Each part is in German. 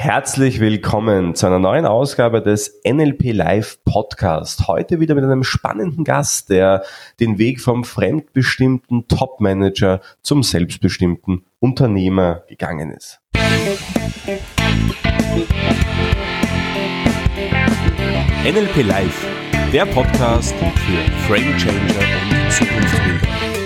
Herzlich willkommen zu einer neuen Ausgabe des NLP Live Podcast. Heute wieder mit einem spannenden Gast, der den Weg vom fremdbestimmten Topmanager zum selbstbestimmten Unternehmer gegangen ist. NLP Live, der Podcast für Frame Changer und Zukunftsbilder.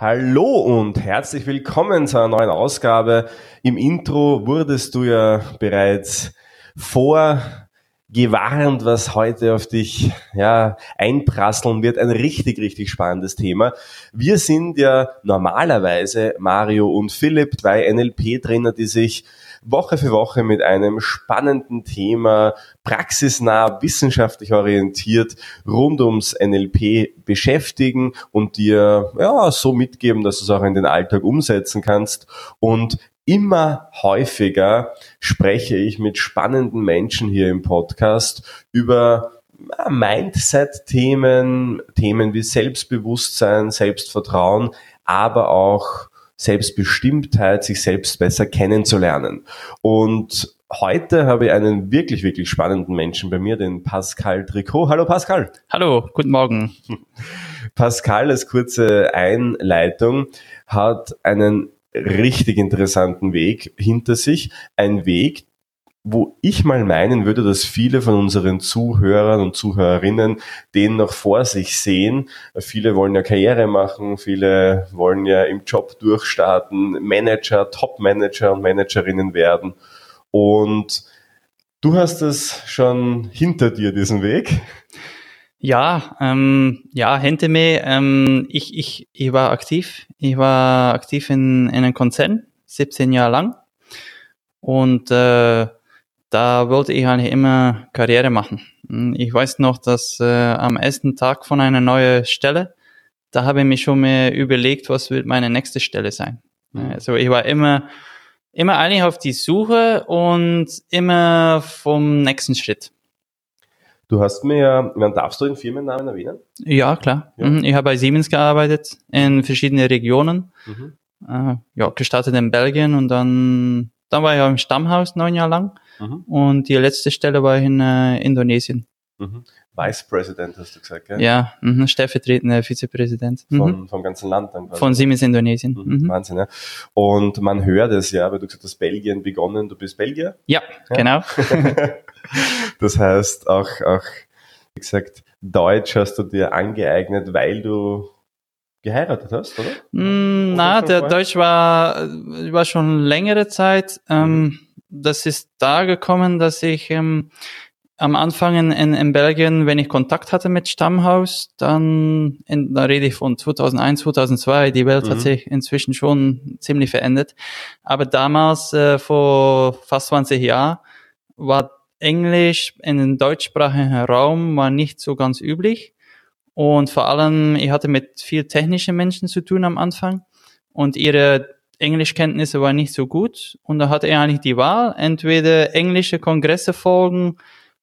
Hallo und herzlich willkommen zu einer neuen Ausgabe. Im Intro wurdest du ja bereits vorgewarnt, was heute auf dich ja, einprasseln wird. Ein richtig, richtig spannendes Thema. Wir sind ja normalerweise Mario und Philipp, zwei NLP-Trainer, die sich Woche für Woche mit einem spannenden Thema, praxisnah, wissenschaftlich orientiert, rund ums NLP beschäftigen und dir ja, so mitgeben, dass du es auch in den Alltag umsetzen kannst. Und immer häufiger spreche ich mit spannenden Menschen hier im Podcast über Mindset-Themen, Themen wie Selbstbewusstsein, Selbstvertrauen, aber auch Selbstbestimmtheit, sich selbst besser kennenzulernen. Und heute habe ich einen wirklich, wirklich spannenden Menschen bei mir, den Pascal Tricot. Hallo Pascal. Hallo, guten Morgen. Pascal, als kurze Einleitung, hat einen richtig interessanten Weg hinter sich. Ein Weg, wo ich mal meinen würde, dass viele von unseren Zuhörern und Zuhörerinnen den noch vor sich sehen. Viele wollen ja Karriere machen, viele wollen ja im Job durchstarten, Manager, Top-Manager und Managerinnen werden. Und du hast es schon hinter dir, diesen Weg. Ja, ähm, ja, hinter mir. Ähm, ich, ich, ich war aktiv. Ich war aktiv in, in einem Konzern, 17 Jahre lang. Und äh, da wollte ich eigentlich immer Karriere machen. Hm, ich weiß noch, dass äh, am ersten Tag von einer neuen Stelle, da habe ich mir schon mal überlegt, was wird meine nächste Stelle sein. Mhm. Also ich war immer, immer eigentlich auf die Suche und immer vom nächsten Schritt. Du hast mir, ja, darfst du den Firmennamen erwähnen? Ja, klar. Ja. Mhm, ich habe bei Siemens gearbeitet in verschiedenen Regionen. Mhm. Äh, ja, gestartet in Belgien und dann, dann war ich auch im Stammhaus neun Jahre lang. Mhm. Und die letzte Stelle war in äh, Indonesien. Mhm. Vice President hast du gesagt, gell? Ja, mh, stellvertretender Vizepräsident. Von, mhm. vom ganzen Land dann quasi. Von Siemens Indonesien. Mhm. mhm. Wahnsinn, ja. Und man hört es ja, weil du gesagt hast, Belgien begonnen, du bist Belgier? Ja, ja. genau. das heißt, auch, auch, wie gesagt, Deutsch hast du dir angeeignet, weil du geheiratet hast, oder? Mm, na, der Deutsch war, war schon längere Zeit. Ähm, das ist da gekommen, dass ich ähm, am Anfang in, in, Belgien, wenn ich Kontakt hatte mit Stammhaus, dann, in, da rede ich von 2001, 2002, die Welt mhm. hat sich inzwischen schon ziemlich verändert. Aber damals, äh, vor fast 20 Jahren, war Englisch in den deutschsprachigen Raum war nicht so ganz üblich. Und vor allem, ich hatte mit viel technischen Menschen zu tun am Anfang. Und ihre Englischkenntnisse waren nicht so gut und da hatte er eigentlich die Wahl, entweder englische Kongresse folgen,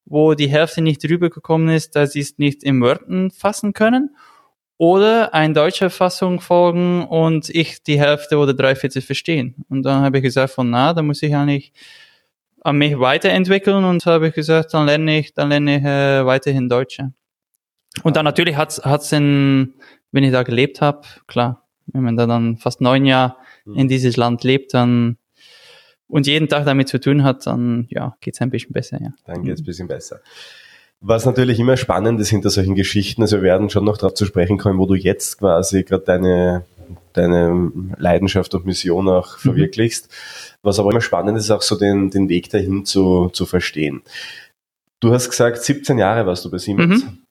wo die Hälfte nicht drüber gekommen ist, dass sie es nicht in Wörtern fassen können, oder eine deutsche Fassung folgen und ich die Hälfte oder drei Viertel verstehen. Und dann habe ich gesagt, von na, da muss ich eigentlich an mich weiterentwickeln und habe ich gesagt, dann lerne ich, dann lerne ich äh, weiterhin Deutsch. Und dann natürlich hat's hat's in, wenn ich da gelebt habe, klar, wenn man da dann fast neun Jahre in mhm. dieses Land lebt, dann und jeden Tag damit zu tun hat, dann ja, geht es ein bisschen besser. Ja. Dann geht es ein bisschen besser. Was natürlich immer spannend ist hinter solchen Geschichten, also wir werden schon noch darauf zu sprechen kommen, wo du jetzt quasi gerade deine, deine Leidenschaft und Mission auch mhm. verwirklichst. Was aber immer spannend ist, auch so den, den Weg dahin zu, zu verstehen. Du hast gesagt, 17 Jahre warst du bei Siemens. Mhm.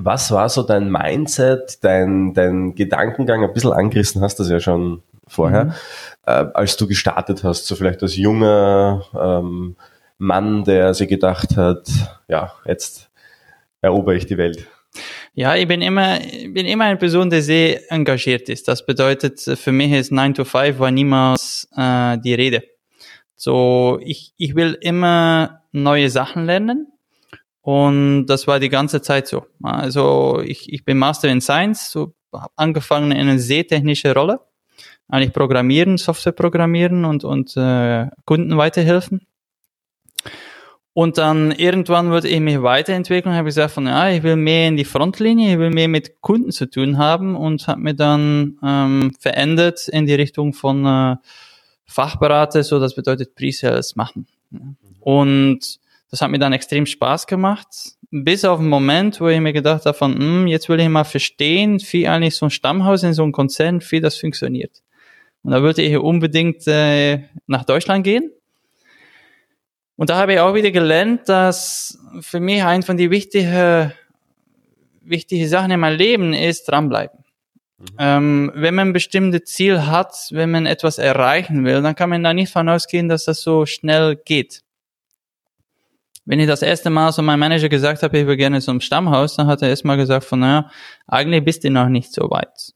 Was war so dein Mindset, dein, dein Gedankengang? Ein bisschen angerissen hast du das ja schon vorher, mhm. äh, als du gestartet hast, so vielleicht als junger ähm, Mann, der sich gedacht hat, ja, jetzt erobere ich die Welt. Ja, ich bin immer, ich bin immer eine Person, die sehr engagiert ist. Das bedeutet, für mich ist 9 to 5 war niemals äh, die Rede. So, ich, ich will immer neue Sachen lernen Und das war die ganze Zeit so. Also ich, ich bin Master in Science, so habe angefangen in eine sehr technische Rolle. Eigentlich programmieren, Software programmieren und, und äh, Kunden weiterhelfen. Und dann irgendwann wollte ich mich weiterentwickeln, habe gesagt von, ja, ich will mehr in die Frontlinie, ich will mehr mit Kunden zu tun haben und habe mir dann ähm, verändert in die Richtung von äh, Fachberater, so das bedeutet Pre-Sales machen. Und das hat mir dann extrem Spaß gemacht, bis auf den Moment, wo ich mir gedacht habe von, hm, jetzt will ich mal verstehen, wie eigentlich so ein Stammhaus in so einem Konzern, wie das funktioniert. Und da wollte ich unbedingt äh, nach Deutschland gehen. Und da habe ich auch wieder gelernt, dass für mich ein von die wichtigen wichtige Sachen in meinem Leben ist, dranbleiben. Mhm. Ähm, wenn man ein bestimmtes Ziel hat, wenn man etwas erreichen will, dann kann man da nicht von ausgehen, dass das so schnell geht. Wenn ich das erste Mal so meinem Manager gesagt habe, ich will gerne zum Stammhaus, dann hat er erstmal gesagt von, naja, eigentlich bist du noch nicht so weit.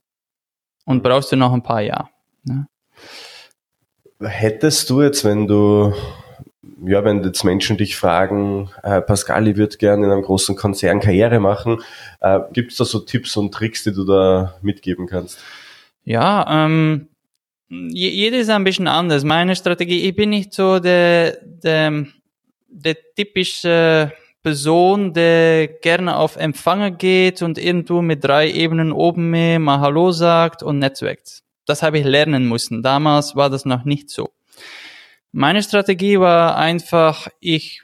Und brauchst du noch ein paar Jahre. Ja. Hättest du jetzt, wenn du, ja, wenn jetzt Menschen dich fragen, äh, Pascal, ich würde gerne in einem großen Konzern Karriere machen, äh, gibt es da so Tipps und Tricks, die du da mitgeben kannst? Ja, ähm, jeder ist ein bisschen anders. Meine Strategie, ich bin nicht so der, der der typische Person, der gerne auf Empfänger geht und irgendwo mit drei Ebenen oben mal Hallo sagt und netzwerkt. Das habe ich lernen müssen. Damals war das noch nicht so. Meine Strategie war einfach, ich,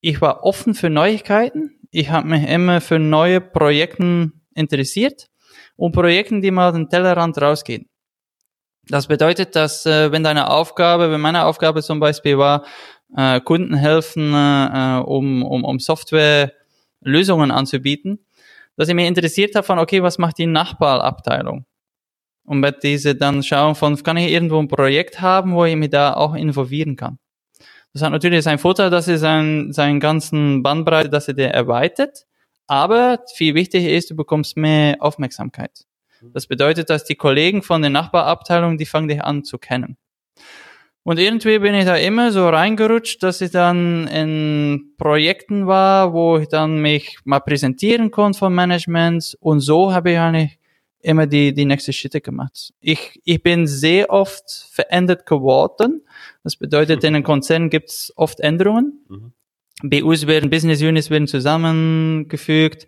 ich war offen für Neuigkeiten. Ich habe mich immer für neue Projekte interessiert und Projekte, die mal den Tellerrand rausgehen. Das bedeutet, dass äh, wenn deine Aufgabe, wenn meine Aufgabe zum Beispiel war, äh, Kunden helfen, äh, um, um, um Software-Lösungen anzubieten, dass ich mich interessiert habe von, okay, was macht die Nachbarabteilung? Und bei diese dann schauen von, kann ich irgendwo ein Projekt haben, wo ich mich da auch involvieren kann? Das hat natürlich seinen Vorteil, dass er seinen, seinen ganzen Bandbreite, dass er der erweitert. Aber viel wichtiger ist, du bekommst mehr Aufmerksamkeit. Das bedeutet, dass die Kollegen von der Nachbarabteilung, die fangen dich an zu kennen. Und irgendwie bin ich da immer so reingerutscht, dass ich dann in Projekten war, wo ich dann mich mal präsentieren konnte vom Management. Und so habe ich eigentlich immer die, die nächste Schritte gemacht. Ich, ich bin sehr oft verändert geworden. Das bedeutet, in den Konzernen gibt es oft Änderungen. Mhm. BUs werden, Business Units werden zusammengefügt,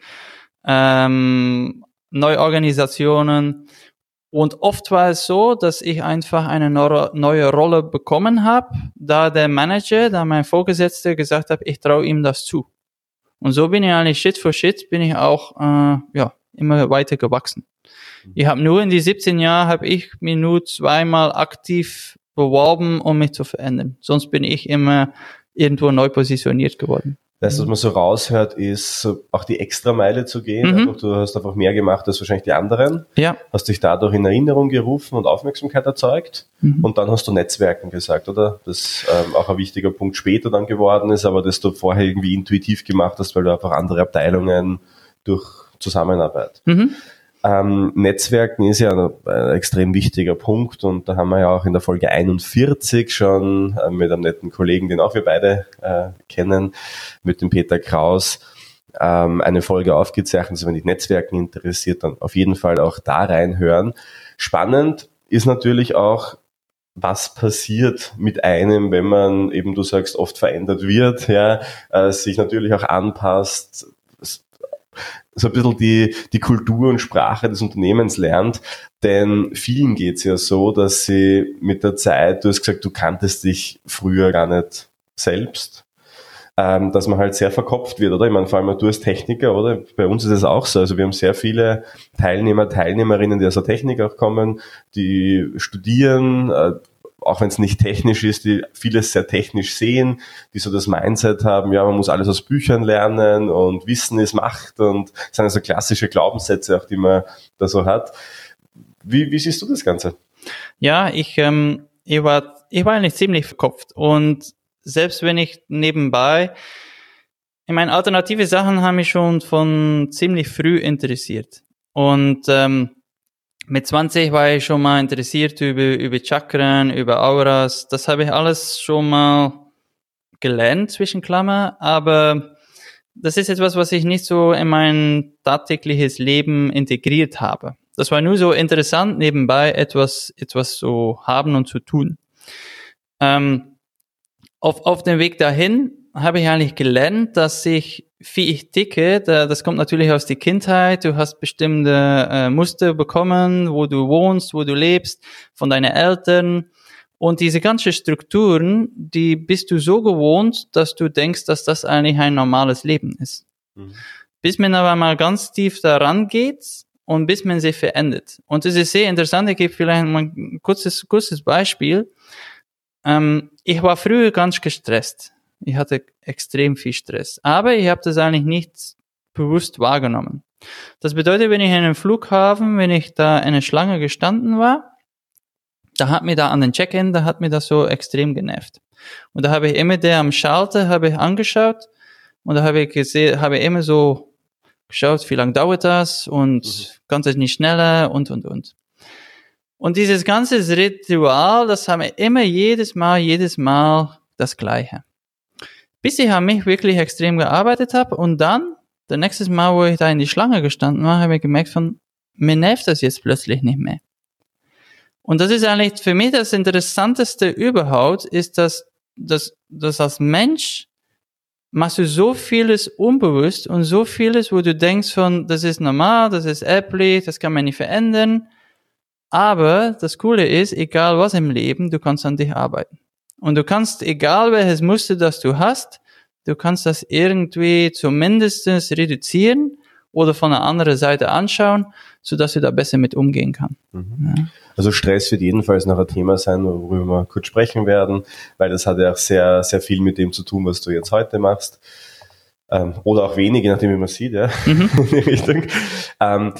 ähm, Neuorganisationen. Und oft war es so, dass ich einfach eine neue Rolle bekommen habe, da der Manager, da mein Vorgesetzter gesagt hat, ich traue ihm das zu. Und so bin ich eigentlich Schritt für Schritt bin ich auch äh, ja immer weiter gewachsen. Ich habe nur in die 17 Jahre habe ich mich nur zweimal aktiv beworben, um mich zu verändern. Sonst bin ich immer irgendwo neu positioniert geworden. Das, was man so raushört, ist auch die Extrameile zu gehen. Mhm. Du hast einfach mehr gemacht als wahrscheinlich die anderen. Ja. Hast dich dadurch in Erinnerung gerufen und Aufmerksamkeit erzeugt. Mhm. Und dann hast du Netzwerken gesagt, oder? Das ähm, auch ein wichtiger Punkt später dann geworden ist, aber das du vorher irgendwie intuitiv gemacht hast, weil du einfach andere Abteilungen durch Zusammenarbeit. Mhm. Ähm, Netzwerken ist ja ein, ein, extrem wichtiger Punkt und da haben wir ja auch in der Folge 41 schon äh, mit einem netten Kollegen, den auch wir beide äh, kennen, mit dem Peter Kraus, ähm, eine Folge aufgezeichnet. Also wenn dich Netzwerken interessiert, dann auf jeden Fall auch da reinhören. Spannend ist natürlich auch, was passiert mit einem, wenn man eben, du sagst, oft verändert wird, ja, äh, sich natürlich auch anpasst, so ein bisschen die, die Kultur und Sprache des Unternehmens lernt. Denn vielen geht's ja so, dass sie mit der Zeit, du hast gesagt, du kanntest dich früher gar nicht selbst, ähm, dass man halt sehr verkopft wird, oder? Ich meine, vor allem du als Techniker, oder? Bei uns ist es auch so. Also wir haben sehr viele Teilnehmer, Teilnehmerinnen, die aus der Technik auch kommen, die studieren, äh, auch wenn es nicht technisch ist, die vieles sehr technisch sehen, die so das Mindset haben, ja, man muss alles aus Büchern lernen und Wissen ist Macht und das sind also klassische Glaubenssätze auch, die man da so hat. Wie, wie siehst du das Ganze? Ja, ich, ähm, ich war, ich war eigentlich ziemlich verkopft und selbst wenn ich nebenbei, ich meine, alternative Sachen haben mich schon von ziemlich früh interessiert und ähm, mit 20 war ich schon mal interessiert über, über Chakren, über Auras. Das habe ich alles schon mal gelernt, zwischen Klammer. Aber das ist etwas, was ich nicht so in mein tagtägliches Leben integriert habe. Das war nur so interessant, nebenbei etwas, etwas zu haben und zu tun. Ähm, auf, auf dem Weg dahin habe ich eigentlich gelernt, dass ich, wie ich ticke, da, das kommt natürlich aus der Kindheit, du hast bestimmte äh, Muster bekommen, wo du wohnst, wo du lebst, von deinen Eltern. Und diese ganzen Strukturen, die bist du so gewohnt, dass du denkst, dass das eigentlich ein normales Leben ist. Mhm. Bis man aber mal ganz tief daran geht und bis man sich verändert. Und das ist sehr interessant. Ich gebe vielleicht mal ein kurzes, kurzes Beispiel. Ähm, ich war früher ganz gestresst. Ich hatte extrem viel Stress. Aber ich habe das eigentlich nicht bewusst wahrgenommen. Das bedeutet, wenn ich in einem Flughafen, wenn ich da in einer Schlange gestanden war, da hat mir da an den Check-in, da hat mir das so extrem genervt. Und da habe ich immer der am Schalter, habe ich angeschaut und da habe ich gesehen, habe ich immer so geschaut, wie lange dauert das und mhm. kann es nicht schneller und und und. Und dieses ganze Ritual, das haben wir immer jedes Mal, jedes Mal das Gleiche. Bis ich an mich wirklich extrem gearbeitet habe und dann, der nächste Mal, wo ich da in die Schlange gestanden war, habe ich gemerkt von, mir nervt das jetzt plötzlich nicht mehr. Und das ist eigentlich für mich das Interessanteste überhaupt, ist, dass, dass, dass als Mensch machst du so vieles unbewusst und so vieles, wo du denkst von, das ist normal, das ist erblich, das kann man nicht verändern. Aber das Coole ist, egal was im Leben, du kannst an dich arbeiten. Und du kannst, egal welches Muster das du hast, du kannst das irgendwie zumindest reduzieren oder von der anderen Seite anschauen, so dass du da besser mit umgehen kannst. Mhm. Ja. Also Stress wird jedenfalls noch ein Thema sein, worüber wir kurz sprechen werden, weil das hat ja auch sehr, sehr viel mit dem zu tun, was du jetzt heute machst. Ähm, oder auch wenig, je nachdem, wie man sieht, ja, mhm. in die Richtung. Ähm,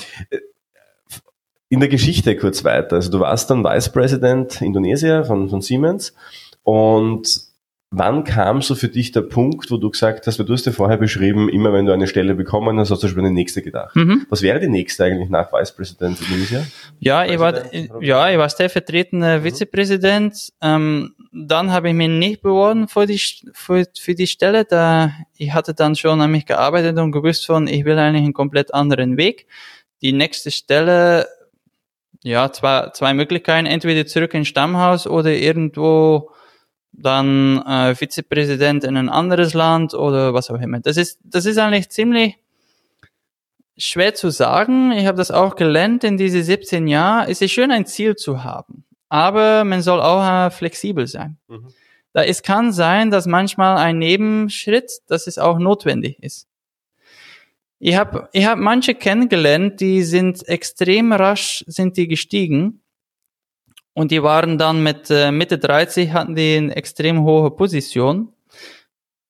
in der Geschichte kurz weiter. Also du warst dann Vice President Indonesia von, von Siemens und wann kam so für dich der Punkt, wo du gesagt hast, weil du hast ja vorher beschrieben, immer wenn du eine Stelle bekommen hast, hast du schon an die nächste gedacht. Mhm. Was wäre die nächste eigentlich nach Vice President Indonesia? Ja, ich war, ja, ich war stellvertretender mhm. Vizepräsident. Ähm, dann habe ich mich nicht beworben für die, für, für die Stelle, da ich hatte dann schon an mich gearbeitet und gewusst von, ich will eigentlich einen komplett anderen Weg. Die nächste Stelle ja, zwei, zwei Möglichkeiten, entweder zurück ins Stammhaus oder irgendwo dann äh, Vizepräsident in ein anderes Land oder was auch immer. Das ist, das ist eigentlich ziemlich schwer zu sagen. Ich habe das auch gelernt in diese 17 Jahren. Es ist schön, ein Ziel zu haben, aber man soll auch äh, flexibel sein. Mhm. Da es kann sein, dass manchmal ein Nebenschritt, dass es auch notwendig ist. Ich habe ich hab manche kennengelernt, die sind extrem rasch sind die gestiegen und die waren dann mit äh, Mitte 30 hatten die eine extrem hohe Position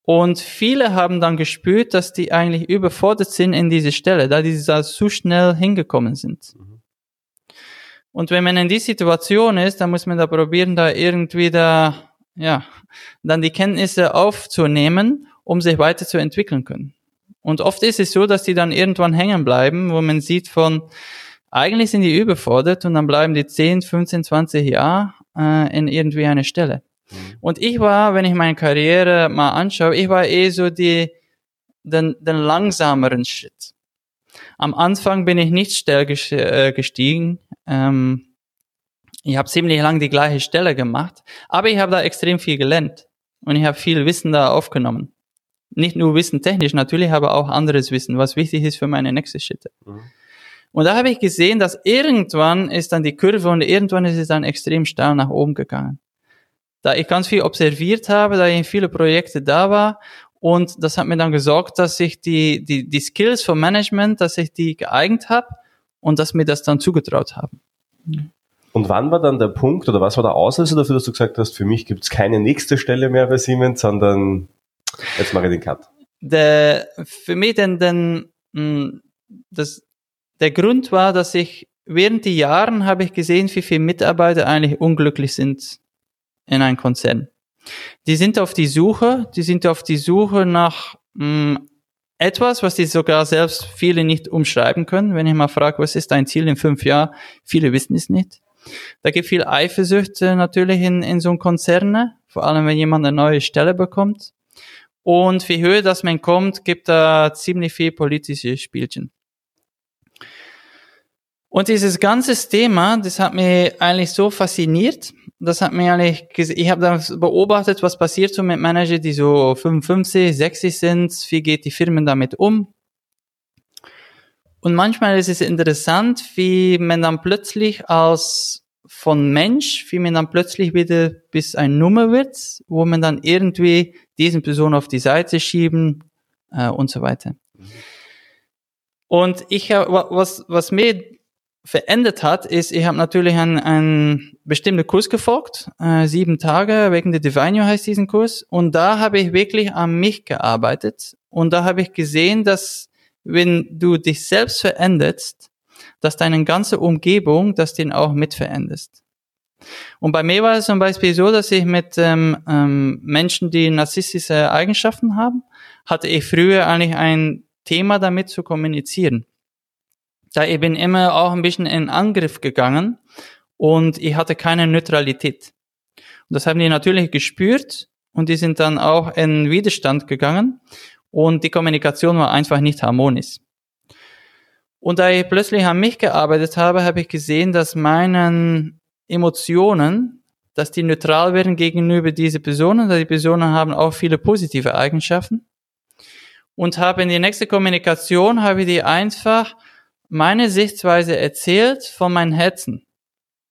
und viele haben dann gespürt, dass die eigentlich überfordert sind in diese Stelle, da die da zu schnell hingekommen sind. Mhm. Und wenn man in die Situation ist, dann muss man da probieren, da irgendwie da, ja, dann die Kenntnisse aufzunehmen, um sich weiterzuentwickeln können. Und oft ist es so, dass die dann irgendwann hängen bleiben, wo man sieht von, eigentlich sind die überfordert und dann bleiben die 10, 15, 20 Jahre äh, in irgendwie eine Stelle. Mhm. Und ich war, wenn ich meine Karriere mal anschaue, ich war eh so die, den, den langsameren Schritt. Am Anfang bin ich nicht schnell äh, gestiegen. Ähm, ich habe ziemlich lang die gleiche Stelle gemacht, aber ich habe da extrem viel gelernt und ich habe viel Wissen da aufgenommen nicht nur Wissen technisch, natürlich aber auch anderes Wissen, was wichtig ist für meine nächste Schritte. Mhm. Und da habe ich gesehen, dass irgendwann ist dann die Kurve und irgendwann ist es dann extrem steil nach oben gegangen. Da ich ganz viel observiert habe, da ich viele Projekte da war und das hat mir dann gesorgt, dass ich die, die, die Skills vom Management, dass ich die geeignet habe und dass mir das dann zugetraut haben. Und wann war dann der Punkt oder was war der Auslöser dafür, dass du gesagt hast, für mich gibt es keine nächste Stelle mehr bei Siemens, sondern Jetzt mache ich den Cut. Der, für mich denn, denn hm, das, der Grund war, dass ich während die Jahren habe ich gesehen, wie viele Mitarbeiter eigentlich unglücklich sind in einem Konzern. Die sind auf die Suche, die sind auf die Suche nach mh, hm, etwas, was die sogar selbst viele nicht umschreiben können. Wenn ich mal frage, was ist dein Ziel in fünf Jahren? Viele wissen es nicht. Da gibt viel Eifersucht natürlich in, in so einem Konzerne, vor allem wenn jemand eine neue Stelle bekommt. Und wie höher das man kommt, gibt da ziemlich viel politische Spielchen. Und dieses ganze Thema, das hat mich eigentlich so fasziniert. Das hat mir eigentlich, ich habe dann beobachtet, was passiert so mit Managern, die so 55, 60 sind. Wie geht die Firmen damit um? Und manchmal ist es interessant, wie man dann plötzlich als von Mensch, wie man dann plötzlich wieder bis ein Nummer wird, wo man dann irgendwie diesen Person auf die Seite schieben äh, und so weiter. Und ich was was mir verändert hat, ist, ich habe natürlich einen, einen bestimmten Kurs gefolgt, äh, sieben Tage, wegen der Divine heißt diesen Kurs, und da habe ich wirklich an mich gearbeitet und da habe ich gesehen, dass wenn du dich selbst veränderst, dass deine ganze Umgebung, dass den auch mit veränderst. Und bei mir war es zum Beispiel so, dass ich mit ähm, ähm, Menschen, die narzisstische Eigenschaften haben, hatte ich früher eigentlich ein Thema damit zu kommunizieren. Da ich bin immer auch ein bisschen in Angriff gegangen und ich hatte keine Neutralität. Und das haben die natürlich gespürt und die sind dann auch in Widerstand gegangen und die Kommunikation war einfach nicht harmonisch. Und da ich plötzlich an mich gearbeitet habe, habe ich gesehen, dass meinen Emotionen, dass die neutral werden gegenüber diese Personen, da die Personen haben auch viele positive Eigenschaften. Und habe in die nächste Kommunikation, habe ich die einfach meine Sichtweise erzählt von meinem Herzen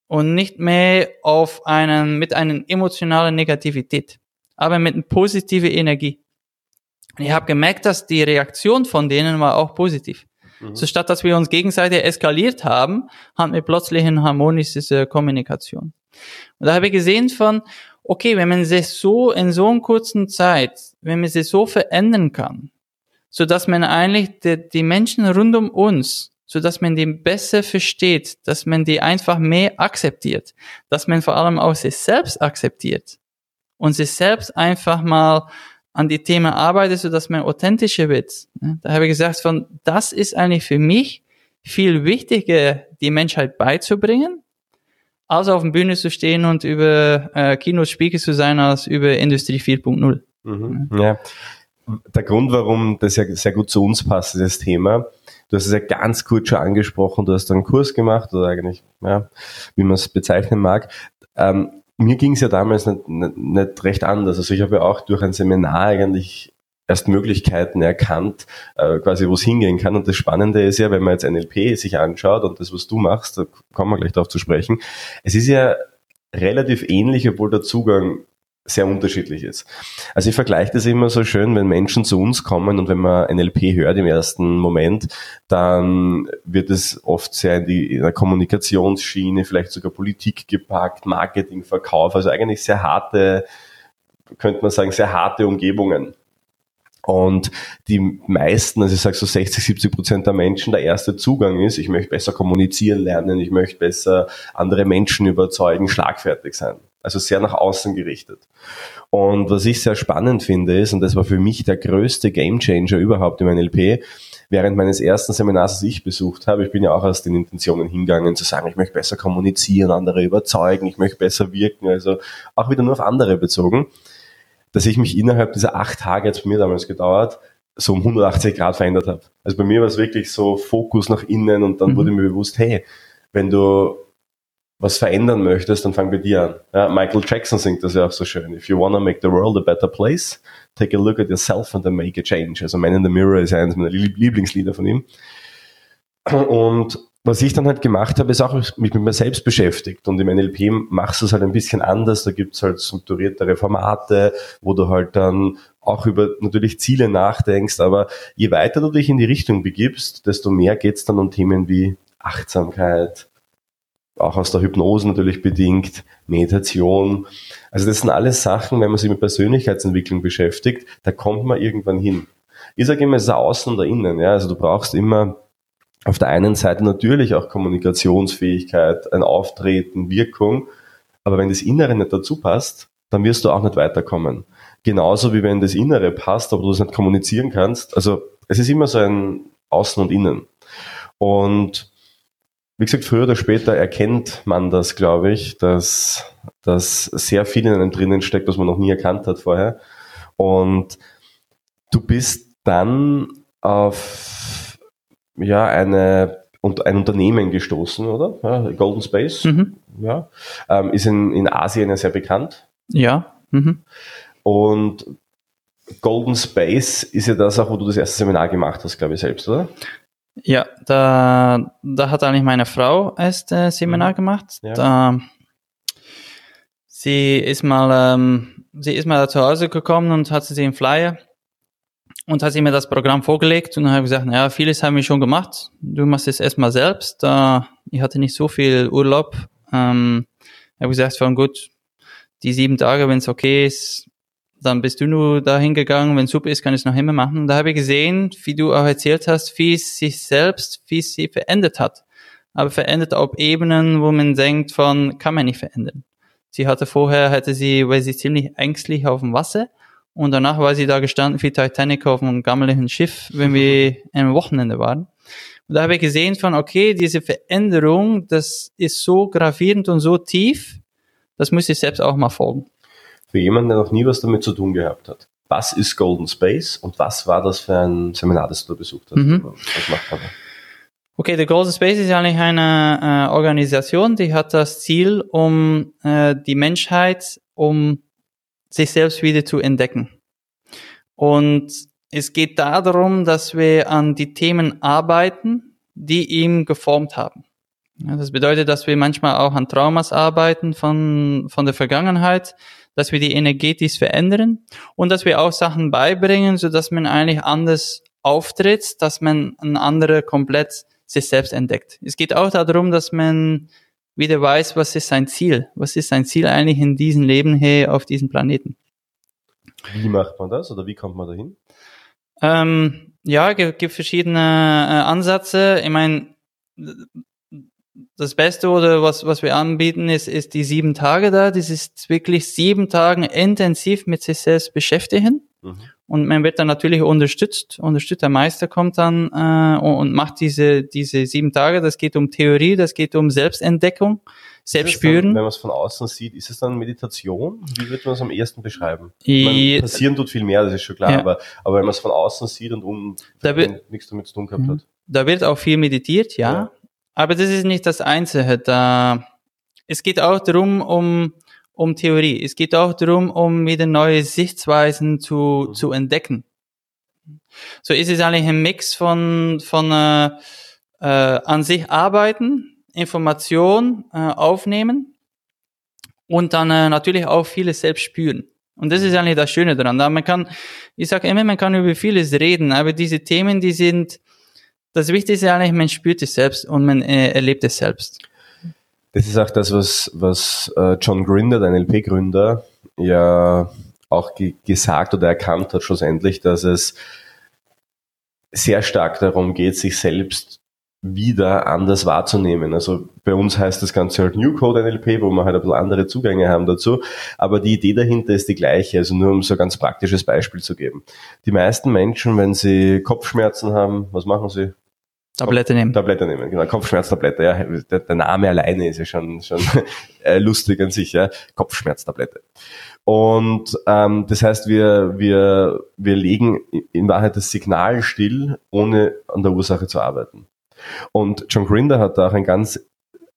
und nicht mehr auf einen, mit einer emotionalen Negativität, aber mit einer positiven Energie ich habe gemerkt, dass die Reaktion von denen war auch positiv. Mhm. So statt dass wir uns gegenseitig eskaliert haben, hatten wir plötzlich eine harmonische Kommunikation. Und da habe ich gesehen von, okay, wenn man sich so in so einer kurzen Zeit, wenn man sich so verändern kann, so dass man eigentlich die, die Menschen rund um uns, so dass man die besser versteht, dass man die einfach mehr akzeptiert, dass man vor allem auch sich selbst akzeptiert und sich selbst einfach mal an die Themen arbeite, so dass man authentischer wird. Da habe ich gesagt, von, das ist eigentlich für mich viel wichtiger, die Menschheit beizubringen, als auf der Bühne zu stehen und über äh, Kinos Speaker zu sein, als über Industrie 4.0. Mhm. Ja. Der Grund, warum das ja sehr gut zu uns passt, das Thema, du hast es ja ganz kurz schon angesprochen, du hast einen Kurs gemacht, oder eigentlich, ja, wie man es bezeichnen mag. Ähm, mir ging es ja damals nicht, nicht, nicht recht anders. Also ich habe ja auch durch ein Seminar eigentlich erst Möglichkeiten erkannt, äh, quasi wo es hingehen kann. Und das Spannende ist ja, wenn man jetzt NLP sich anschaut und das, was du machst, da kommen wir gleich darauf zu sprechen, es ist ja relativ ähnlich, obwohl der Zugang sehr unterschiedlich ist. Also ich vergleiche das immer so schön, wenn Menschen zu uns kommen und wenn man NLP hört im ersten Moment, dann wird es oft sehr in, die, in der Kommunikationsschiene, vielleicht sogar Politik gepackt, Marketing, Verkauf, also eigentlich sehr harte, könnte man sagen, sehr harte Umgebungen. Und die meisten, also ich sage so 60, 70 Prozent der Menschen, der erste Zugang ist, ich möchte besser kommunizieren lernen, ich möchte besser andere Menschen überzeugen, schlagfertig sein also sehr nach außen gerichtet. Und was ich sehr spannend finde ist, und das war für mich der größte Gamechanger überhaupt im NLP, während meines ersten Seminars, das ich besucht habe, ich bin ja auch aus den Intentionen hingegangen zu sagen, ich möchte besser kommunizieren, andere überzeugen, ich möchte besser wirken, also auch wieder nur auf andere bezogen, dass ich mich innerhalb dieser acht Tage, jetzt bei mir damals gedauert, so um 180 Grad verändert habe. Also bei mir war es wirklich so Fokus nach innen und dann mhm. wurde mir bewusst, hey, wenn du was verändern möchtest, dann fang bei dir an. Ja, Michael Jackson singt das ja auch so schön. If you wanna make the world a better place, take a look at yourself and then make a change. Also Man in the Mirror ist eines meiner Lieblingslieder von ihm. Und was ich dann halt gemacht habe, ist auch mich mit mir selbst beschäftigt. Und im NLP machst du es halt ein bisschen anders. Da gibt's halt strukturiertere Formate, wo du halt dann auch über natürlich Ziele nachdenkst. Aber je weiter du dich in die Richtung begibst, desto mehr geht's dann um Themen wie Achtsamkeit, auch aus der Hypnose natürlich bedingt, Meditation. Also das sind alles Sachen, wenn man sich mit Persönlichkeitsentwicklung beschäftigt, da kommt man irgendwann hin. Ich sage immer, es ist außen oder innen. Ja? Also du brauchst immer auf der einen Seite natürlich auch Kommunikationsfähigkeit, ein Auftreten, Wirkung, aber wenn das Innere nicht dazu passt, dann wirst du auch nicht weiterkommen. Genauso wie wenn das Innere passt, aber du es nicht kommunizieren kannst. Also es ist immer so ein Außen und Innen. Und wie gesagt, früher oder später erkennt man das, glaube ich, dass, dass sehr viel in einem drinnen steckt, was man noch nie erkannt hat vorher. Und Du bist dann auf ja, eine, ein Unternehmen gestoßen, oder? Ja, Golden Space, mhm. ja. Ähm, ist in, in Asien ja sehr bekannt. Ja. Mhm. Und Golden Space ist ja das auch, wo du das erste Seminar gemacht hast, glaube ich, selbst, oder? Ja, da, da hat eigentlich meine Frau erst äh, Seminar mhm. gemacht. Ja. Da, sie ist mal, ähm, sie ist mal zu Hause gekommen und hat sie einen Flyer und hat sie mir das Programm vorgelegt und habe gesagt, naja, vieles haben wir schon gemacht. Du machst es erstmal selbst. Da, ich hatte nicht so viel Urlaub. Ähm, habe gesagt, von gut, die sieben Tage, wenn es okay ist, dann bist du nur dahin gegangen, wenn super ist, kann ich es noch immer machen. Und da habe ich gesehen, wie du auch erzählt hast, wie es sich selbst, wie es sie verändert hat. Aber verändert auf Ebenen, wo man denkt von, kann man nicht verändern. Sie hatte vorher, hatte sie, weil sie ziemlich ängstlich auf dem Wasser und danach war sie da gestanden wie Titanic auf einem gammeligen Schiff, wenn wir am Wochenende waren. Und da habe ich gesehen von, okay, diese Veränderung, das ist so gravierend und so tief, das muss ich selbst auch mal folgen für jemanden, der noch nie was damit zu tun gehabt hat. Was ist Golden Space und was war das für ein Seminar, das du besucht hast? Mhm. Da? Okay, der Golden Space ist eigentlich eine äh, Organisation, die hat das Ziel, um äh, die Menschheit, um sich selbst wieder zu entdecken. Und es geht darum, dass wir an die Themen arbeiten, die ihm geformt haben. Das bedeutet, dass wir manchmal auch an Traumas arbeiten von, von der Vergangenheit, dass wir die energetisch verändern und dass wir auch Sachen beibringen, so dass man eigentlich anders auftritt, dass man ein anderer komplett sich selbst entdeckt. Es geht auch darum, dass man wieder weiß, was ist sein Ziel? Was ist sein Ziel eigentlich in diesem Leben hier auf diesem Planeten? Wie macht man das oder wie kommt man dahin? Ähm, ja, es gibt verschiedene äh, Ansätze. Ich meine, das Beste oder was, was wir anbieten, ist, ist die sieben Tage da. Das ist wirklich sieben Tage intensiv mit sich selbst beschäftigen. Mhm. Und man wird dann natürlich unterstützt. Unterstützt der Meister kommt dann äh, und macht diese, diese sieben Tage. Das geht um Theorie, das geht um Selbstentdeckung, Selbstspüren. Dann, wenn man es von außen sieht, ist es dann Meditation? Wie wird man es am ersten beschreiben? meine, passieren tut viel mehr, das ist schon klar. Ja. Aber, aber wenn man es von außen sieht und um, da wird, nichts damit zu tun gehabt hat. Da wird auch viel meditiert, ja. ja. Aber das ist nicht das Einzige. Da, es geht auch darum, um, um Theorie. Es geht auch darum, um wieder neue Sichtweisen zu, mhm. zu entdecken. So ist es eigentlich ein Mix von, von äh, äh, an sich arbeiten, Information äh, aufnehmen und dann äh, natürlich auch vieles selbst spüren. Und das ist eigentlich das Schöne daran. Da man kann, ich sage immer, man kann über vieles reden, aber diese Themen, die sind, das Wichtigste ist eigentlich, man spürt es selbst und man äh, erlebt es selbst. Das ist auch das, was, was äh, John Grinder, der NLP-Gründer, ja auch ge gesagt oder erkannt hat schlussendlich, dass es sehr stark darum geht, sich selbst wieder anders wahrzunehmen. Also bei uns heißt das Ganze halt New Code NLP, wo wir halt ein bisschen andere Zugänge haben dazu. Aber die Idee dahinter ist die gleiche. Also nur um so ein ganz praktisches Beispiel zu geben. Die meisten Menschen, wenn sie Kopfschmerzen haben, was machen sie? Tablette nehmen. Tablette nehmen, genau. Kopfschmerztablette, ja. Der, der Name alleine ist ja schon, schon äh, lustig an sich, ja. Kopfschmerztablette. Und ähm, das heißt, wir, wir, wir legen in Wahrheit das Signal still, ohne an der Ursache zu arbeiten. Und John Grinder hat da auch ein ganz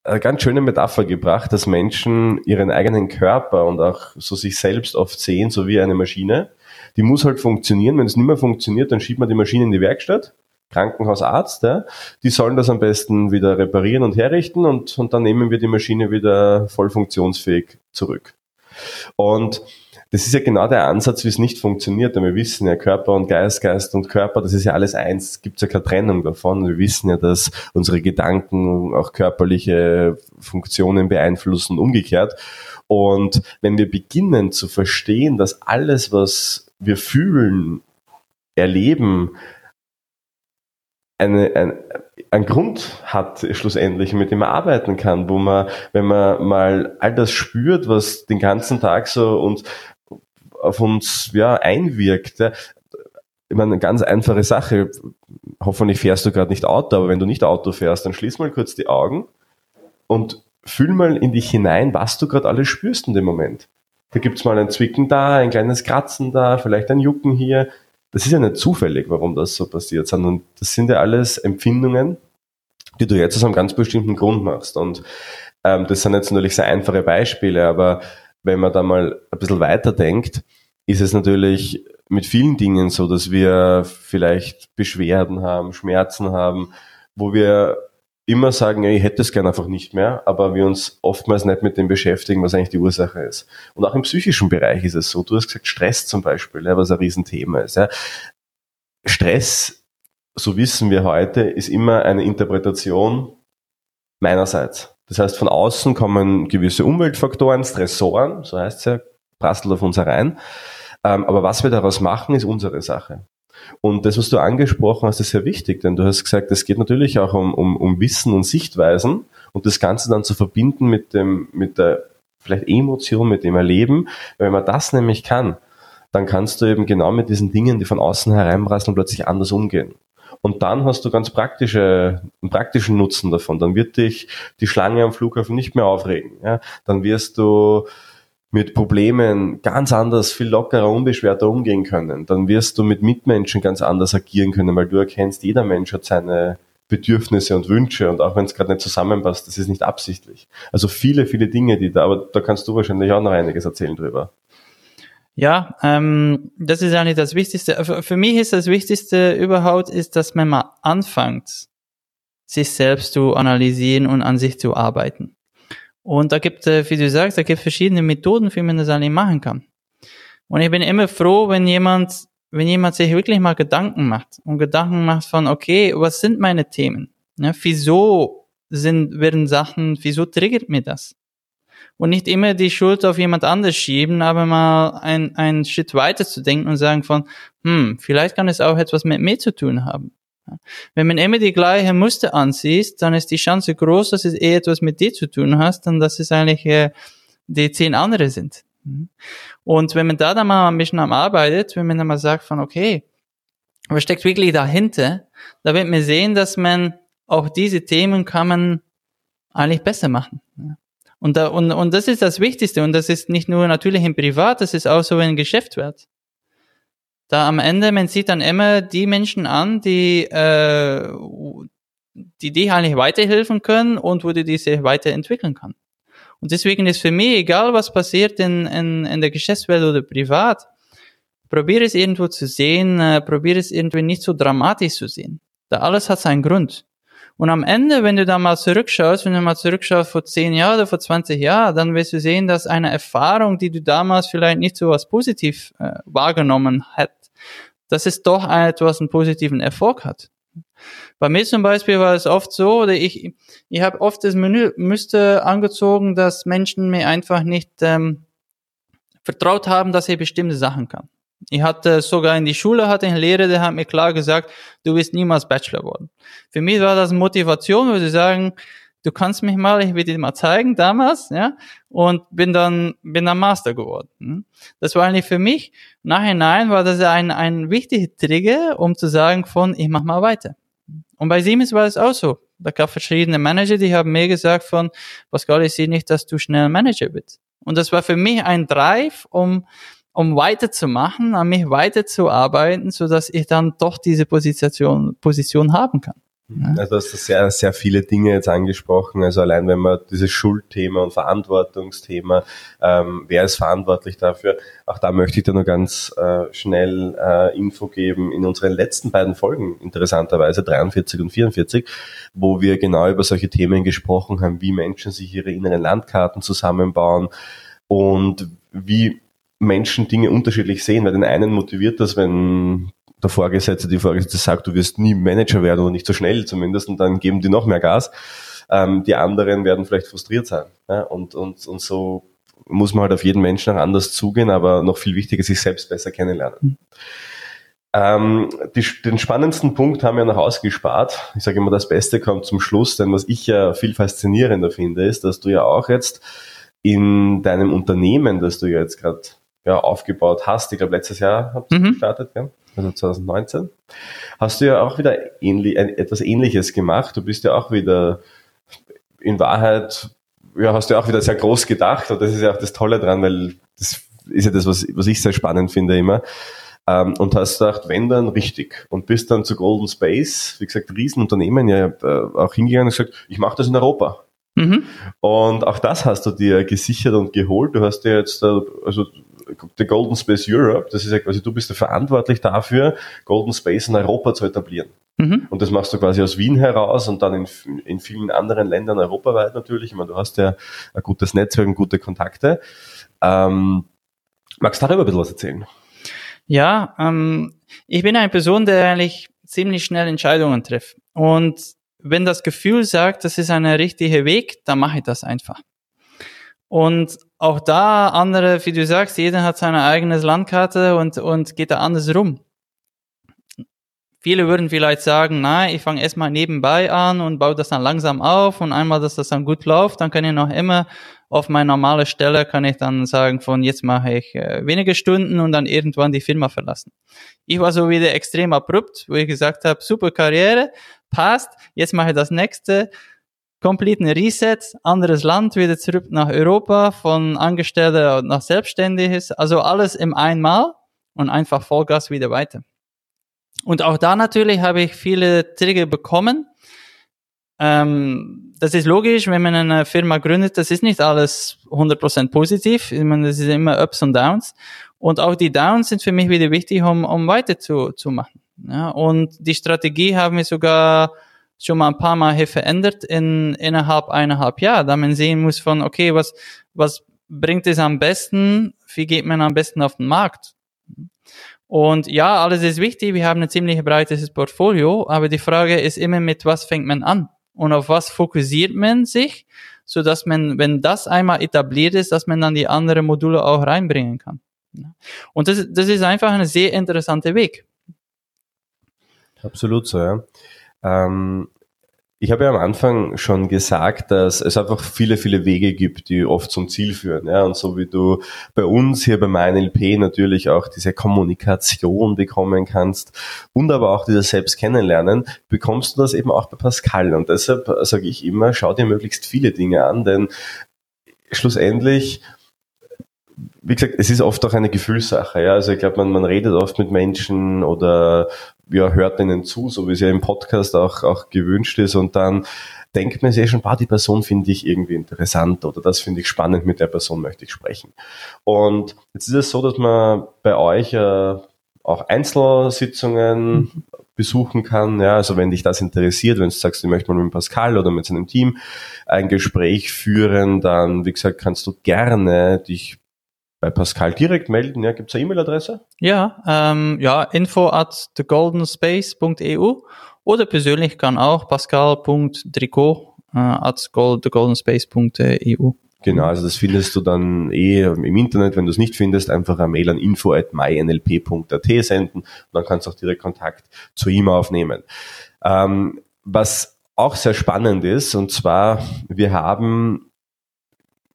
eine ganz schöne Metapher gebracht, dass Menschen ihren eigenen Körper und auch so sich selbst oft sehen, so wie eine Maschine. Die muss halt funktionieren. Wenn es nicht mehr funktioniert, dann schiebt man die Maschine in die Werkstatt Krankenhausarzt, ja, die sollen das am besten wieder reparieren und herrichten und, und dann nehmen wir die Maschine wieder voll funktionsfähig zurück. Und das ist ja genau der Ansatz, wie es nicht funktioniert. Denn wir wissen ja, Körper und Geist, Geist und Körper, das ist ja alles eins. Es gibt ja keine Trennung davon. Wir wissen ja, dass unsere Gedanken auch körperliche Funktionen beeinflussen, umgekehrt. Und wenn wir beginnen zu verstehen, dass alles, was wir fühlen, erleben, eine, ein, ein Grund hat schlussendlich, mit dem man arbeiten kann, wo man, wenn man mal all das spürt, was den ganzen Tag so und auf uns ja einwirkt. Ja. Ich meine, eine ganz einfache Sache. Hoffentlich fährst du gerade nicht Auto, aber wenn du nicht Auto fährst, dann schließ mal kurz die Augen und fühl mal in dich hinein, was du gerade alles spürst in dem Moment. Da gibt's mal ein Zwicken da, ein kleines Kratzen da, vielleicht ein Jucken hier. Das ist ja nicht zufällig, warum das so passiert, sondern das sind ja alles Empfindungen, die du jetzt aus einem ganz bestimmten Grund machst. Und ähm, das sind jetzt natürlich sehr einfache Beispiele, aber wenn man da mal ein bisschen weiter denkt, ist es natürlich mit vielen Dingen so, dass wir vielleicht Beschwerden haben, Schmerzen haben, wo wir immer sagen, ja, ich hätte es gern einfach nicht mehr, aber wir uns oftmals nicht mit dem beschäftigen, was eigentlich die Ursache ist. Und auch im psychischen Bereich ist es so. Du hast gesagt, Stress zum Beispiel, was ein Riesenthema ist. Stress, so wissen wir heute, ist immer eine Interpretation meinerseits. Das heißt, von außen kommen gewisse Umweltfaktoren, Stressoren, so heißt es ja, prasselt auf uns herein. Ähm, aber was wir daraus machen, ist unsere Sache. Und das, was du angesprochen hast, ist sehr wichtig, denn du hast gesagt, es geht natürlich auch um, um, um Wissen und Sichtweisen und das Ganze dann zu verbinden mit dem, mit der vielleicht Emotion, mit dem Erleben. Wenn man das nämlich kann, dann kannst du eben genau mit diesen Dingen, die von außen hereinprasseln, plötzlich anders umgehen. Und dann hast du ganz praktische, einen praktischen Nutzen davon. Dann wird dich die Schlange am Flughafen nicht mehr aufregen. Ja? Dann wirst du mit Problemen ganz anders, viel lockerer, unbeschwerter umgehen können. Dann wirst du mit Mitmenschen ganz anders agieren können, weil du erkennst, jeder Mensch hat seine Bedürfnisse und Wünsche und auch wenn es gerade nicht zusammenpasst, das ist nicht absichtlich. Also viele, viele Dinge, die da, aber da kannst du wahrscheinlich auch noch einiges erzählen drüber. Ja, ähm, das ist eigentlich das Wichtigste. Für, für mich ist das Wichtigste überhaupt, ist, dass man mal anfängt, sich selbst zu analysieren und an sich zu arbeiten. Und da gibt es, wie du sagst, da gibt es verschiedene Methoden, wie man das eigentlich machen kann. Und ich bin immer froh, wenn jemand, wenn jemand sich wirklich mal Gedanken macht und Gedanken macht von, okay, was sind meine Themen? Ja, wieso sind, werden Sachen, wieso triggert mir das? Und nicht immer die Schuld auf jemand anders schieben, aber mal ein, einen Schritt weiter zu denken und sagen von, hm, vielleicht kann es auch etwas mit mir zu tun haben. Wenn man immer die gleiche Muster ansieht, dann ist die Chance groß, dass es eher etwas mit dir zu tun hast, und dass es eigentlich äh, die zehn andere sind. Mhm. Und wenn man da dann mal ein bisschen am arbeitet, wenn man dann mal sagt von, okay, was steckt wirklich dahinter, da wird man sehen, dass man auch diese Themen kann man eigentlich besser machen. Und, da, und, und das ist das Wichtigste. Und das ist nicht nur natürlich im Privat, das ist auch so in Geschäftswert da am Ende, man sieht dann immer die Menschen an, die, äh, die dich eigentlich weiterhelfen können und wo du die sich weiterentwickeln kann. Und deswegen ist für mich, egal was passiert in, in, in der Geschäftswelt oder privat, probiere es irgendwo zu sehen, äh, probiere es irgendwie nicht so dramatisch zu sehen. Da alles hat seinen Grund. Und am Ende, wenn du da mal zurückschaust, wenn du mal zurückschaust vor 10 Jahren oder vor 20 Jahren, dann wirst du sehen, dass eine Erfahrung, die du damals vielleicht nicht so was positiv äh, wahrgenommen hat, dass es doch etwas einen positiven Erfolg hat. Bei mir zum Beispiel war es oft so, oder ich, ich habe oft das Menü müsste angezogen, dass Menschen mir einfach nicht ähm, vertraut haben, dass ich bestimmte Sachen kann. Ich hatte sogar in die Schule hatte einen Lehrer, der hat mir klar gesagt, du wirst niemals Bachelor worden. Für mich war das Motivation, würde ich sagen, du kannst mich mal, ich will dir mal zeigen, damals, ja, und bin dann, bin dann Master geworden. Hm. Das war eigentlich für mich, nachhinein war das ein, ein wichtiger Trigger, um zu sagen von, ich mach mal weiter. Und bei Siemens war es auch so. Da gab verschiedene Manager, die haben mir gesagt von, Pascal, ich sehe nicht, dass du schnell Manager bist. Und das war für mich ein Drive, um, um weiterzumachen, an mich weiterzuarbeiten, so dass ich dann doch diese Position, Position haben kann. Also du hast sehr, sehr viele Dinge jetzt angesprochen. Also allein wenn man dieses Schuldthema und Verantwortungsthema, ähm, wer ist verantwortlich dafür? Auch da möchte ich dir nur ganz äh, schnell äh, Info geben. In unseren letzten beiden Folgen, interessanterweise 43 und 44, wo wir genau über solche Themen gesprochen haben, wie Menschen sich ihre inneren Landkarten zusammenbauen und wie Menschen Dinge unterschiedlich sehen, weil den einen motiviert das, wenn der Vorgesetzte, die Vorgesetzte sagt, du wirst nie Manager werden oder nicht so schnell zumindest und dann geben die noch mehr Gas. Ähm, die anderen werden vielleicht frustriert sein. Ja? Und, und, und so muss man halt auf jeden Menschen auch anders zugehen, aber noch viel wichtiger, sich selbst besser kennenlernen. Mhm. Ähm, die, den spannendsten Punkt haben wir noch ausgespart. Ich sage immer, das Beste kommt zum Schluss, denn was ich ja viel faszinierender finde, ist, dass du ja auch jetzt in deinem Unternehmen, das du ja jetzt gerade ja, aufgebaut hast, ich glaube letztes Jahr habt ihr mhm. gestartet, ja? Also 2019, hast du ja auch wieder ähnlich, etwas Ähnliches gemacht. Du bist ja auch wieder in Wahrheit, ja, hast du ja auch wieder sehr groß gedacht und das ist ja auch das Tolle dran, weil das ist ja das, was, was ich sehr spannend finde immer. ähm, und hast gedacht, wenn dann richtig und bist dann zu Golden Space, wie gesagt, Riesenunternehmen, ja äh, auch hingegangen und gesagt, ich mache das in Europa. Mhm. Und auch das hast du dir gesichert und geholt. Du hast dir jetzt, äh, also der Golden Space Europe, das ist ja quasi, du bist ja verantwortlich dafür, Golden Space in Europa zu etablieren. Mhm. Und das machst du quasi aus Wien heraus und dann in, in vielen anderen Ländern europaweit natürlich. Ich meine, du hast ja ein gutes Netzwerk und gute Kontakte. Ähm, magst du darüber ein bisschen was erzählen? Ja, ähm, ich bin eine Person, der eigentlich ziemlich schnell Entscheidungen trifft. Und wenn das Gefühl sagt, das ist ein richtiger Weg, dann mache ich das einfach. Und auch da andere, wie du sagst, jeder hat seine eigene Landkarte und, und geht da anders rum. Viele würden vielleicht sagen, nein, ich fange erstmal nebenbei an und baue das dann langsam auf und einmal, dass das dann gut läuft, dann kann ich noch immer auf meine normale Stelle, kann ich dann sagen, von jetzt mache ich äh, wenige Stunden und dann irgendwann die Firma verlassen. Ich war so wieder extrem abrupt, wo ich gesagt habe, super Karriere, passt, jetzt mache ich das nächste, kompletten Reset, anderes Land, wieder zurück nach Europa, von Angestellter nach Selbstständiges, also alles im einmal und einfach Vollgas wieder weiter. Und auch da natürlich habe ich viele Trigger bekommen. Ähm, das ist logisch, wenn man eine Firma gründet, das ist nicht alles 100% positiv. Ich meine, das ist immer Ups und Downs. Und auch die Downs sind für mich wieder wichtig, um, um weiter zu, zu machen. Ja, und die Strategie haben wir sogar schon mal ein paar Mal hier verändert in innerhalb eineinhalb Jahr, da man sehen muss von, okay, was, was bringt es am besten, wie geht man am besten auf den Markt? Und ja, alles ist wichtig, wir haben ein ziemlich breites Portfolio, aber die Frage ist immer, mit was fängt man an? Und auf was fokussiert man sich, so dass man, wenn das einmal etabliert ist, dass man dann die anderen Module auch reinbringen kann. Und das, das ist einfach ein sehr interessanter Weg. Absolut so, ja. Ähm, ich habe ja am Anfang schon gesagt, dass es einfach viele, viele Wege gibt, die oft zum Ziel führen. Ja, und so wie du bei uns hier bei MeinLP natürlich auch diese Kommunikation bekommen kannst und aber auch dieses Selbst kennenlernen, bekommst du das eben auch bei Pascal. Und deshalb sage ich immer, schau dir möglichst viele Dinge an, denn schlussendlich wie gesagt, es ist oft auch eine Gefühlssache. Ja? Also ich glaube, man, man redet oft mit Menschen oder ja, hört ihnen zu, so wie es ja im Podcast auch, auch gewünscht ist und dann denkt man sich schon, bah, die Person finde ich irgendwie interessant oder das finde ich spannend, mit der Person möchte ich sprechen. Und jetzt ist es so, dass man bei euch äh, auch Einzelsitzungen mhm. besuchen kann. Ja, also wenn dich das interessiert, wenn du sagst, du möchtest mal mit Pascal oder mit seinem Team ein Gespräch führen, dann, wie gesagt, kannst du gerne dich bei Pascal direkt melden. Ja, gibt es eine E-Mail-Adresse? Ja, ähm, ja, info at thegoldenspace.eu oder persönlich kann auch pascal.tricot äh, at thegoldenspace.eu. Genau, also das findest du dann eh im Internet. Wenn du es nicht findest, einfach eine Mail an info at mynlp.at senden und dann kannst du auch direkt Kontakt zu ihm aufnehmen. Ähm, was auch sehr spannend ist, und zwar, wir haben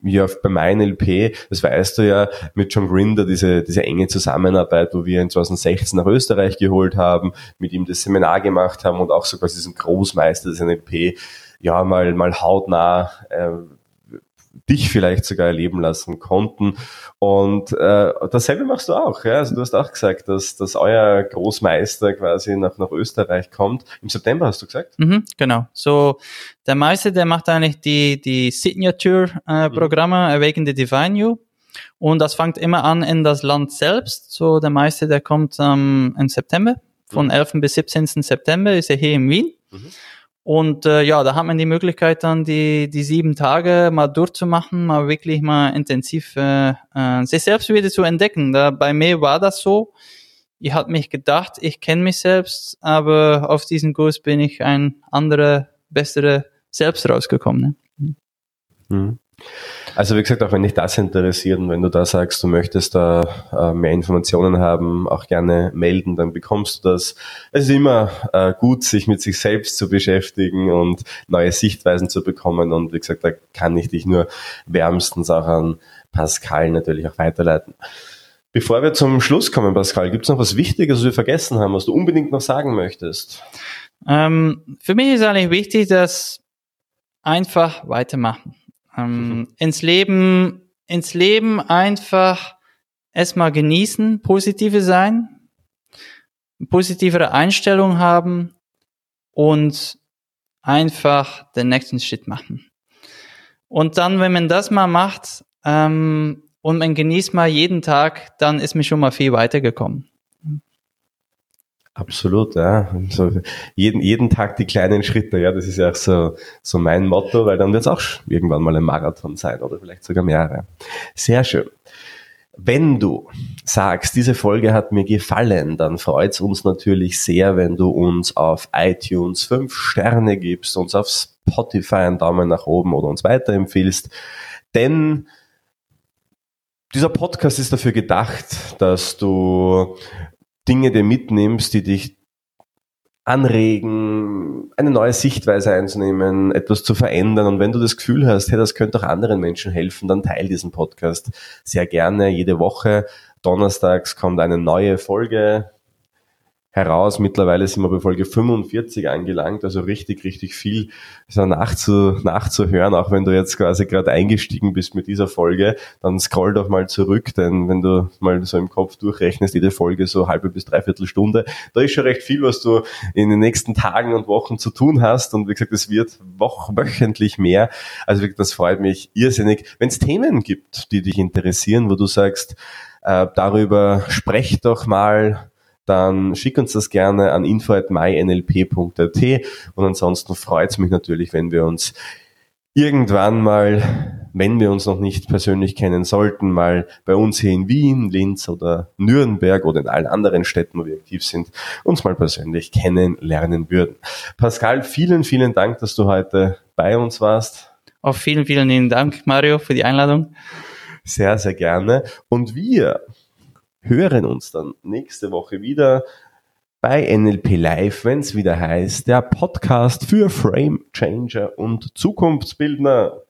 ja bei MeinLP, das weißt du ja, mit John Grinder diese, diese enge Zusammenarbeit, wo wir ihn 2016 nach Österreich geholt haben, mit ihm das Seminar gemacht haben und auch so quasi diesen Großmeister des NLP ja mal, mal hautnah äh, dich vielleicht sogar erleben lassen konnten. Und äh, dasselbe machst du auch. Ja? Also du hast auch gesagt, dass, dass euer Großmeister quasi nach, nach Österreich kommt. Im September hast du gesagt? Mhm, genau. So der Meister, der macht eigentlich die, die Signature-Programme äh, mhm. Awaken the Divine You. Und das fängt immer an in das Land selbst. So der Meister, der kommt ähm, im September. Von mhm. 11. bis 17. September ist er hier in Wien. Mhm. Und äh, ja, da hat man die Möglichkeit dann die, die sieben Tage mal durchzumachen, mal wirklich mal intensiv äh, äh, sich selbst wieder zu entdecken. Da, bei mir war das so. Ich hatte mich gedacht, ich kenne mich selbst, aber auf diesen Kurs bin ich ein anderer, besserer selbst rausgekommen. Ne? Mhm. Also wie gesagt, auch wenn dich das interessiert und wenn du da sagst, du möchtest da äh, mehr Informationen haben, auch gerne melden, dann bekommst du das. Es ist immer äh, gut, sich mit sich selbst zu beschäftigen und neue Sichtweisen zu bekommen. Und wie gesagt, da kann ich dich nur wärmstens auch an Pascal natürlich auch weiterleiten. Bevor wir zum Schluss kommen, Pascal, gibt es noch was Wichtiges, was wir vergessen haben, was du unbedingt noch sagen möchtest? Ähm, für mich ist eigentlich wichtig, dass einfach weitermachen. Ähm, mhm. Ins Leben, ins Leben einfach erstmal genießen, positive sein. positivere Einstellung haben und einfach den nächsten Schritt machen. Und dann, wenn man das mal macht ähm, und man genießt mal jeden Tag, dann ist man schon mal viel weitergekommen. Absolut, ja. So jeden, jeden Tag die kleinen Schritte, ja, das ist ja auch so, so mein Motto, weil dann wird es auch irgendwann mal ein Marathon sein oder vielleicht sogar mehrere. Sehr schön. Wenn du sagst, diese Folge hat mir gefallen, dann freut es uns natürlich sehr, wenn du uns auf iTunes fünf Sterne gibst, uns auf Spotify einen Daumen nach oben oder uns weiterempfiehlst. Denn dieser Podcast ist dafür gedacht, dass du Dinge dir mitnimmst, die dich anregen, eine neue Sichtweise einzunehmen, etwas zu verändern. Und wenn du das Gefühl hast, hey, das könnte auch anderen Menschen helfen, dann teil diesen Podcast sehr gerne. Jede Woche donnerstags kommt eine neue Folge heraus. Mittlerweile sind wir bei Folge 45 angelangt, also richtig, richtig viel so nachzu, nachzuhören, auch wenn du jetzt quasi gerade eingestiegen bist mit dieser Folge, dann scroll doch mal zurück, denn wenn du mal so im Kopf durchrechnest, jede Folge so halbe bis dreiviertel Stunde, da ist schon recht viel, was du in den nächsten Tagen und Wochen zu tun hast und wie gesagt, es wird wöchentlich mehr, also das freut mich irrsinnig. Wenn es Themen gibt, die dich interessieren, wo du sagst, äh, darüber sprech doch mal, dann schick uns das gerne an info.mynlp.at und ansonsten freut es mich natürlich, wenn wir uns irgendwann mal, wenn wir uns noch nicht persönlich kennen sollten, mal bei uns hier in Wien, Linz oder Nürnberg oder in allen anderen Städten, wo wir aktiv sind, uns mal persönlich kennenlernen würden. Pascal, vielen, vielen Dank, dass du heute bei uns warst. Auch vielen, vielen Dank, Mario, für die Einladung. Sehr, sehr gerne. Und wir hören uns dann nächste Woche wieder bei NLP Live, wenn es wieder heißt, der Podcast für Frame Changer und Zukunftsbildner.